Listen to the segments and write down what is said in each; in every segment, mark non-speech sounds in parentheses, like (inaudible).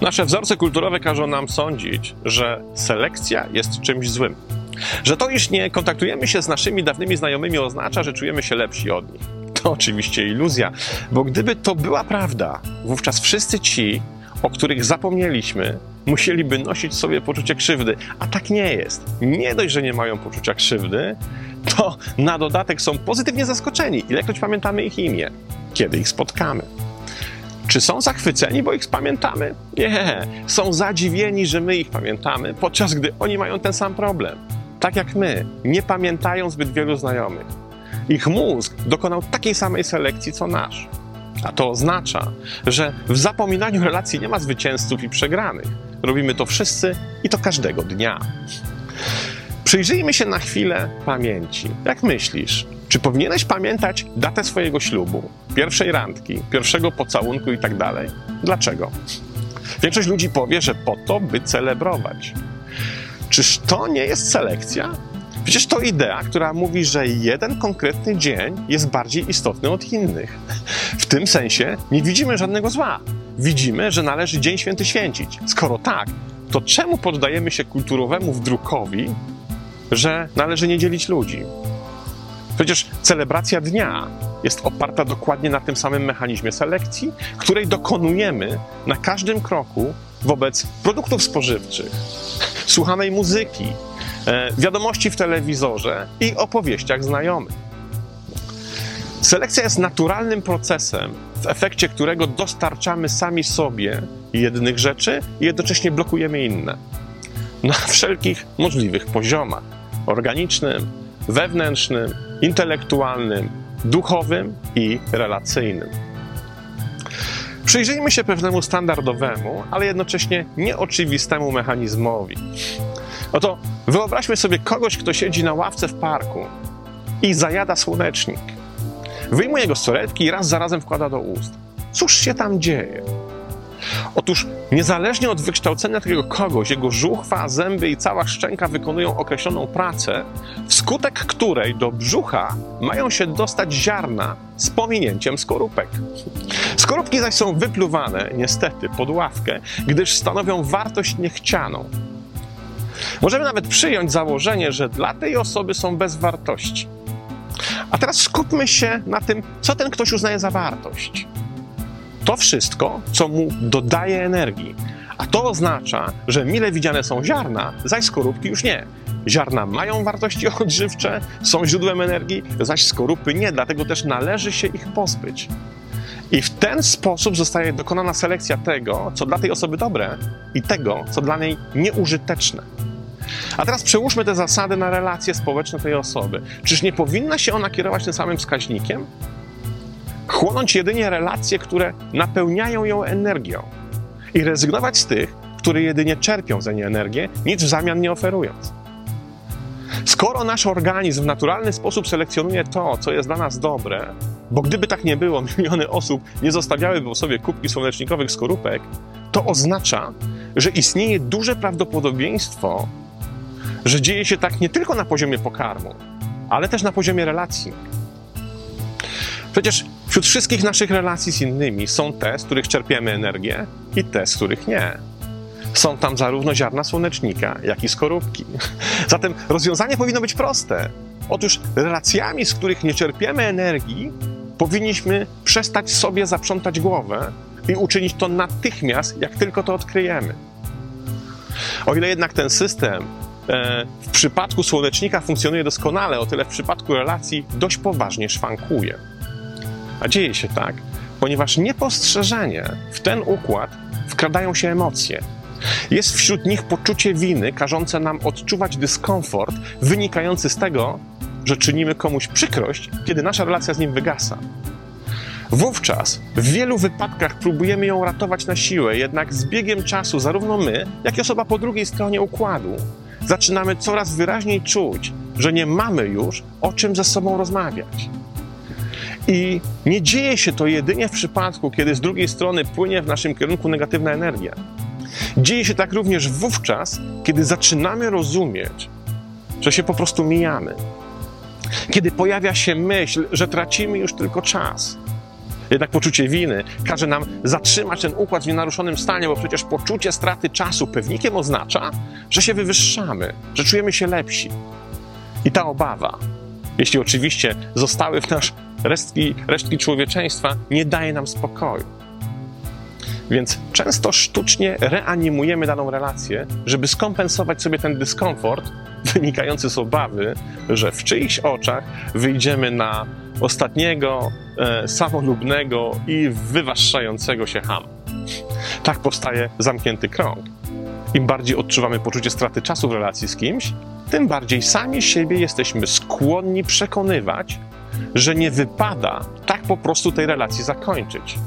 Nasze wzorce kulturowe każą nam sądzić, że selekcja jest czymś złym. Że to, iż nie kontaktujemy się z naszymi dawnymi znajomymi, oznacza, że czujemy się lepsi od nich. To (laughs) oczywiście iluzja, bo gdyby to była prawda, wówczas wszyscy ci, o których zapomnieliśmy, musieliby nosić sobie poczucie krzywdy. A tak nie jest. Nie dość, że nie mają poczucia krzywdy, to na dodatek są pozytywnie zaskoczeni, ilekroć pamiętamy ich imię, kiedy ich spotkamy. Czy są zachwyceni, bo ich pamiętamy? Nie. Są zadziwieni, że my ich pamiętamy, podczas gdy oni mają ten sam problem. Tak jak my, nie pamiętają zbyt wielu znajomych. Ich mózg dokonał takiej samej selekcji co nasz. A to oznacza, że w zapominaniu relacji nie ma zwycięzców i przegranych. Robimy to wszyscy i to każdego dnia. Przyjrzyjmy się na chwilę pamięci. Jak myślisz, czy powinieneś pamiętać datę swojego ślubu, pierwszej randki, pierwszego pocałunku i tak dalej? Dlaczego? Większość ludzi powie, że po to, by celebrować. Czyż to nie jest selekcja? Przecież to idea, która mówi, że jeden konkretny dzień jest bardziej istotny od innych. W tym sensie nie widzimy żadnego zła. Widzimy, że należy Dzień Święty święcić. Skoro tak, to czemu poddajemy się kulturowemu wdrukowi, że należy nie dzielić ludzi? Przecież celebracja dnia jest oparta dokładnie na tym samym mechanizmie selekcji, której dokonujemy na każdym kroku wobec produktów spożywczych, słuchanej muzyki, e, wiadomości w telewizorze i opowieściach znajomych. Selekcja jest naturalnym procesem, w efekcie którego dostarczamy sami sobie jednych rzeczy i jednocześnie blokujemy inne. Na wszelkich możliwych poziomach organicznym, wewnętrznym, intelektualnym, duchowym i relacyjnym. Przyjrzyjmy się pewnemu standardowemu, ale jednocześnie nieoczywistemu mechanizmowi. Oto wyobraźmy sobie kogoś, kto siedzi na ławce w parku i zajada słonecznik. Wyjmuje go z torebki i raz za razem wkłada do ust. Cóż się tam dzieje? Otóż niezależnie od wykształcenia takiego kogoś, jego żuchwa, zęby i cała szczęka wykonują określoną pracę, wskutek której do brzucha mają się dostać ziarna z pominięciem skorupek. Skorupki zaś są wypluwane, niestety, pod ławkę, gdyż stanowią wartość niechcianą. Możemy nawet przyjąć założenie, że dla tej osoby są bez wartości. A teraz skupmy się na tym, co ten ktoś uznaje za wartość. To wszystko, co mu dodaje energii. A to oznacza, że mile widziane są ziarna, zaś skorupki już nie. Ziarna mają wartości (laughs) odżywcze, są źródłem energii, zaś skorupy nie, dlatego też należy się ich pozbyć. I w ten sposób zostaje dokonana selekcja tego, co dla tej osoby dobre i tego, co dla niej nieużyteczne. A teraz przełóżmy te zasady na relacje społeczne tej osoby. Czyż nie powinna się ona kierować tym samym wskaźnikiem? chłonąć jedynie relacje, które napełniają ją energią i rezygnować z tych, które jedynie czerpią za nie energię, nic w zamian nie oferując. Skoro nasz organizm w naturalny sposób selekcjonuje to, co jest dla nas dobre, bo gdyby tak nie było, (laughs) miliony osób nie zostawiałyby po sobie kubki słonecznikowych skorupek, to oznacza, że istnieje duże prawdopodobieństwo, że dzieje się tak nie tylko na poziomie pokarmu, ale też na poziomie relacji. Przecież wśród wszystkich naszych relacji z innymi są te, z których czerpiemy energię i te, z których nie. Są tam zarówno ziarna słonecznika, jak i skorupki. (laughs) Zatem rozwiązanie powinno być proste. Otóż relacjami, z których nie czerpiemy energii, powinniśmy przestać sobie zaprzątać głowę i uczynić to natychmiast, jak tylko to odkryjemy. O ile jednak ten system w przypadku słonecznika funkcjonuje doskonale, o tyle w przypadku relacji dość poważnie szwankuje. A dzieje się tak, ponieważ niepostrzeżenie w ten układ wkradają się emocje. Jest wśród nich poczucie winy, każące nam odczuwać dyskomfort wynikający z tego, że czynimy komuś przykrość, kiedy nasza relacja z nim wygasa. Wówczas w wielu wypadkach próbujemy ją ratować na siłę, jednak z biegiem czasu zarówno my, jak i osoba po drugiej stronie układu zaczynamy coraz wyraźniej czuć, że nie mamy już o czym ze sobą rozmawiać. I nie dzieje się to jedynie w przypadku, kiedy z drugiej strony płynie w naszym kierunku negatywna energia. Dzieje się tak również wówczas, kiedy zaczynamy rozumieć, że się po prostu mijamy. Kiedy pojawia się myśl, że tracimy już tylko czas. Jednak poczucie winy każe nam zatrzymać ten układ w nienaruszonym stanie, bo przecież poczucie straty czasu pewnikiem oznacza, że się wywyższamy, że czujemy się lepsi. I ta obawa, jeśli oczywiście zostały w nas resztki, resztki człowieczeństwa, nie daje nam spokoju. Więc często sztucznie reanimujemy daną relację, żeby skompensować sobie ten dyskomfort wynikający z obawy, że w czyichś oczach wyjdziemy na ostatniego, e, samolubnego i wywaszczającego się ham. Tak powstaje zamknięty krąg. Im bardziej odczuwamy poczucie straty czasu w relacji z kimś, tym bardziej sami siebie jesteśmy skłonni przekonywać, że nie wypada tak po prostu tej relacji zakończyć.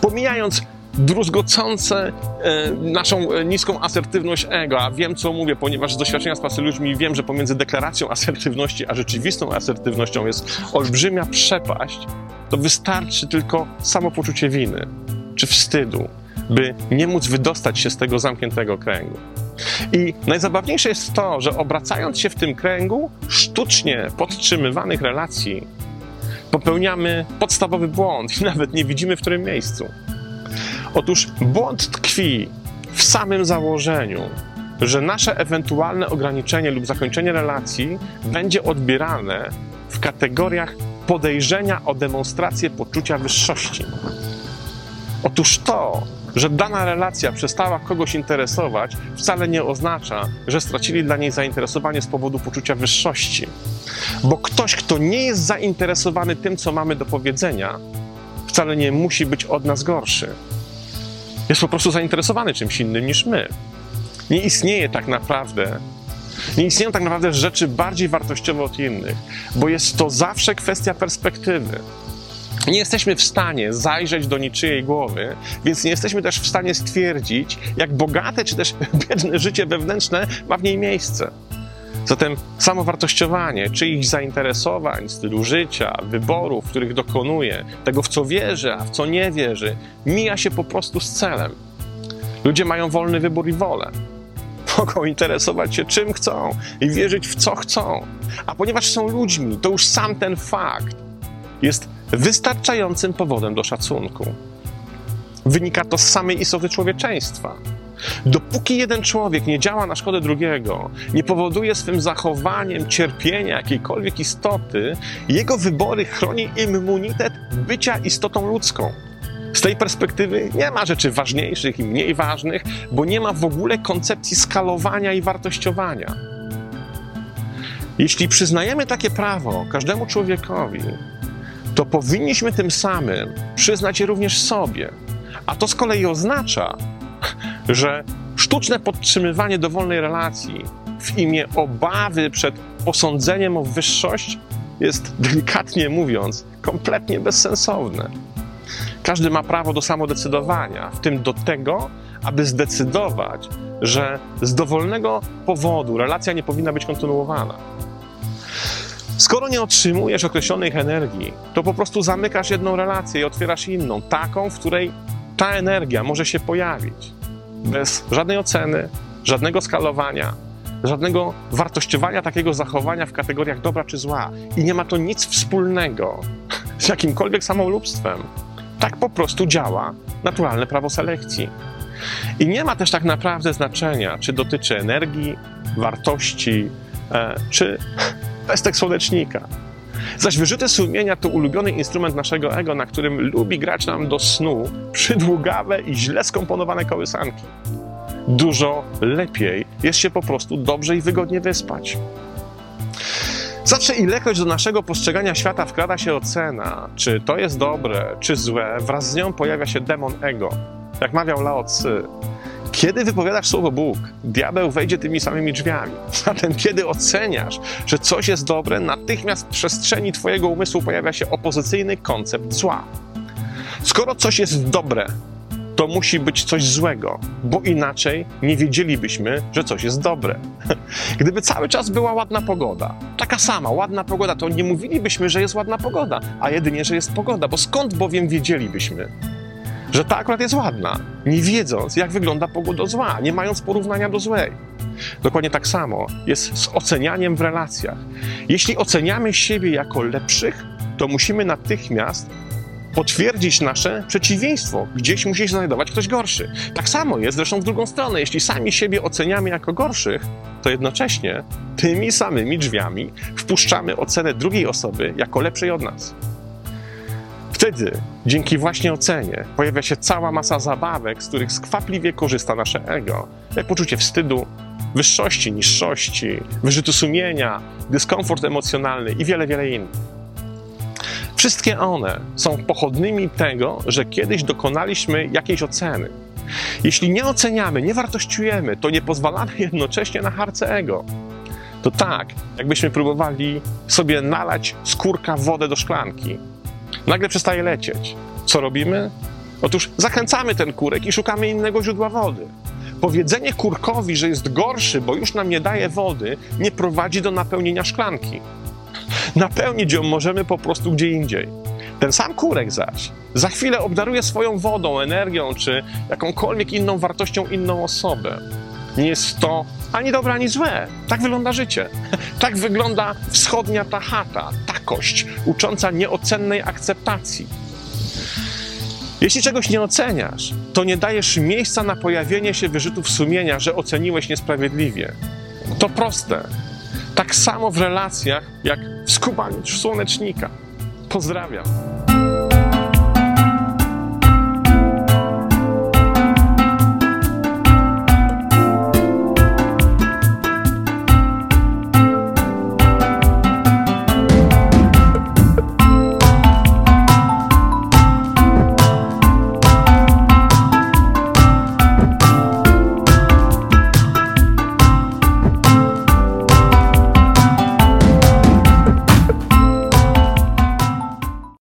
Pomijając druzgocące e, naszą e, niską asertywność ego, a wiem co mówię, ponieważ z doświadczenia z pracy ludźmi wiem, że pomiędzy deklaracją asertywności a rzeczywistą asertywnością jest olbrzymia przepaść, to wystarczy tylko samopoczucie winy czy wstydu, by nie móc wydostać się z tego zamkniętego kręgu. I najzabawniejsze jest to, że obracając się w tym kręgu sztucznie podtrzymywanych relacji, popełniamy podstawowy błąd i (laughs) nawet nie widzimy w którym miejscu. Otóż błąd tkwi w samym założeniu, że nasze ewentualne ograniczenie lub zakończenie relacji będzie odbierane w kategoriach podejrzenia o demonstrację poczucia wyższości. Otóż to, że dana relacja przestała kogoś interesować, wcale nie oznacza, że stracili dla niej zainteresowanie z powodu poczucia wyższości. Bo ktoś, kto nie jest zainteresowany tym, co mamy do powiedzenia, wcale nie musi być od nas gorszy. Jest po prostu zainteresowany czymś innym niż my. Nie istnieje tak naprawdę, nie istnieją tak naprawdę rzeczy bardziej wartościowe od innych, bo jest to zawsze kwestia perspektywy. Nie jesteśmy w stanie zajrzeć do niczyjej głowy, więc nie jesteśmy też w stanie stwierdzić, jak bogate czy też (laughs) biedne życie wewnętrzne ma w niej miejsce. Zatem samowartościowanie czyichś zainteresowań, stylu życia, wyborów, których dokonuje, tego w co wierzy, a w co nie wierzy, mija się po prostu z celem. Ludzie mają wolny wybór i wolę. Mogą interesować się czym chcą i wierzyć w co chcą. A ponieważ są ludźmi, to już sam ten fakt jest wystarczającym powodem do szacunku. Wynika to z samej istoty człowieczeństwa. Dopóki jeden człowiek nie działa na szkodę drugiego, nie powoduje swym zachowaniem cierpienia jakiejkolwiek istoty, jego wybory chroni immunitet bycia istotą ludzką. Z tej perspektywy nie ma rzeczy ważniejszych i mniej ważnych, bo nie ma w ogóle koncepcji skalowania i wartościowania. Jeśli przyznajemy takie prawo każdemu człowiekowi, to powinniśmy tym samym przyznać je również sobie. A to z kolei oznacza, że sztuczne podtrzymywanie dowolnej relacji w imię obawy przed posądzeniem o wyższość jest, (laughs) delikatnie mówiąc, kompletnie bezsensowne. Każdy ma prawo do samodecydowania, w tym do tego, aby zdecydować, że z dowolnego powodu relacja nie powinna być kontynuowana. Skoro nie otrzymujesz określonych energii, to po prostu zamykasz jedną relację i otwierasz inną, taką, w której ta energia może się pojawić bez żadnej oceny, żadnego skalowania, żadnego wartościowania takiego zachowania w kategoriach dobra czy zła. I nie ma to nic wspólnego z jakimkolwiek samolubstwem. Tak po prostu działa naturalne prawo selekcji. I nie ma też tak naprawdę znaczenia, czy dotyczy energii, wartości, e, czy (laughs) pestek słonecznika. Zaś wyrzuty sumienia to ulubiony instrument naszego ego, na którym lubi grać nam do snu przydługawe i źle skomponowane kołysanki. Dużo lepiej jest się po prostu dobrze i wygodnie wyspać. Zawsze ilekroć do naszego postrzegania świata wkrada się ocena, czy to jest dobre, czy złe, wraz z nią pojawia się demon ego. Jak mawiał Lao Tzu, kiedy wypowiadasz słowo Bóg, diabeł wejdzie tymi samymi drzwiami. (laughs) Zatem, kiedy oceniasz, że coś jest dobre, natychmiast w przestrzeni Twojego umysłu pojawia się opozycyjny koncept zła. Skoro coś jest dobre, to musi być coś złego, bo inaczej nie wiedzielibyśmy, że coś jest dobre. (laughs) Gdyby cały czas była ładna pogoda, taka sama ładna pogoda, to nie mówilibyśmy, że jest ładna pogoda, a jedynie, że jest pogoda, bo skąd bowiem wiedzielibyśmy, że ta akurat jest ładna, nie wiedząc, jak wygląda pogoda zła, nie mając porównania do złej. Dokładnie tak samo jest z ocenianiem w relacjach. Jeśli oceniamy siebie jako lepszych, to musimy natychmiast potwierdzić nasze przeciwieństwo. Gdzieś musi się znajdować ktoś gorszy. Tak samo jest zresztą w drugą stronę. Jeśli sami siebie oceniamy jako gorszych, to jednocześnie tymi samymi drzwiami wpuszczamy ocenę drugiej osoby jako lepszej od nas. Wtedy, dzięki właśnie ocenie, pojawia się cała masa zabawek, z których skwapliwie korzysta nasze ego, jak poczucie wstydu, wyższości, niższości, wyrzutu sumienia, dyskomfort emocjonalny i wiele, wiele innych. Wszystkie one są pochodnymi tego, że kiedyś dokonaliśmy jakiejś oceny. Jeśli nie oceniamy, nie wartościujemy, to nie pozwalamy (laughs) jednocześnie na harce ego. To tak, jakbyśmy próbowali sobie nalać z kurka wodę do szklanki. Nagle przestaje lecieć. Co robimy? Otóż zakręcamy ten kurek i szukamy innego źródła wody. Powiedzenie kurkowi, że jest gorszy, bo już nam nie daje wody, nie prowadzi do napełnienia szklanki. Napełnić ją możemy po prostu gdzie indziej. Ten sam kurek zaś za chwilę obdaruje swoją wodą, energią czy jakąkolwiek inną wartością inną osobę. Nie jest to ani dobre, ani złe. Tak wygląda życie. Tak wygląda wschodnia tahata, takość, ucząca nieocennej akceptacji. Jeśli czegoś nie oceniasz, to nie dajesz miejsca na pojawienie się wyrzutów sumienia, że oceniłeś niesprawiedliwie. To proste. Tak samo w relacjach, jak w skubaniu słonecznika. Pozdrawiam.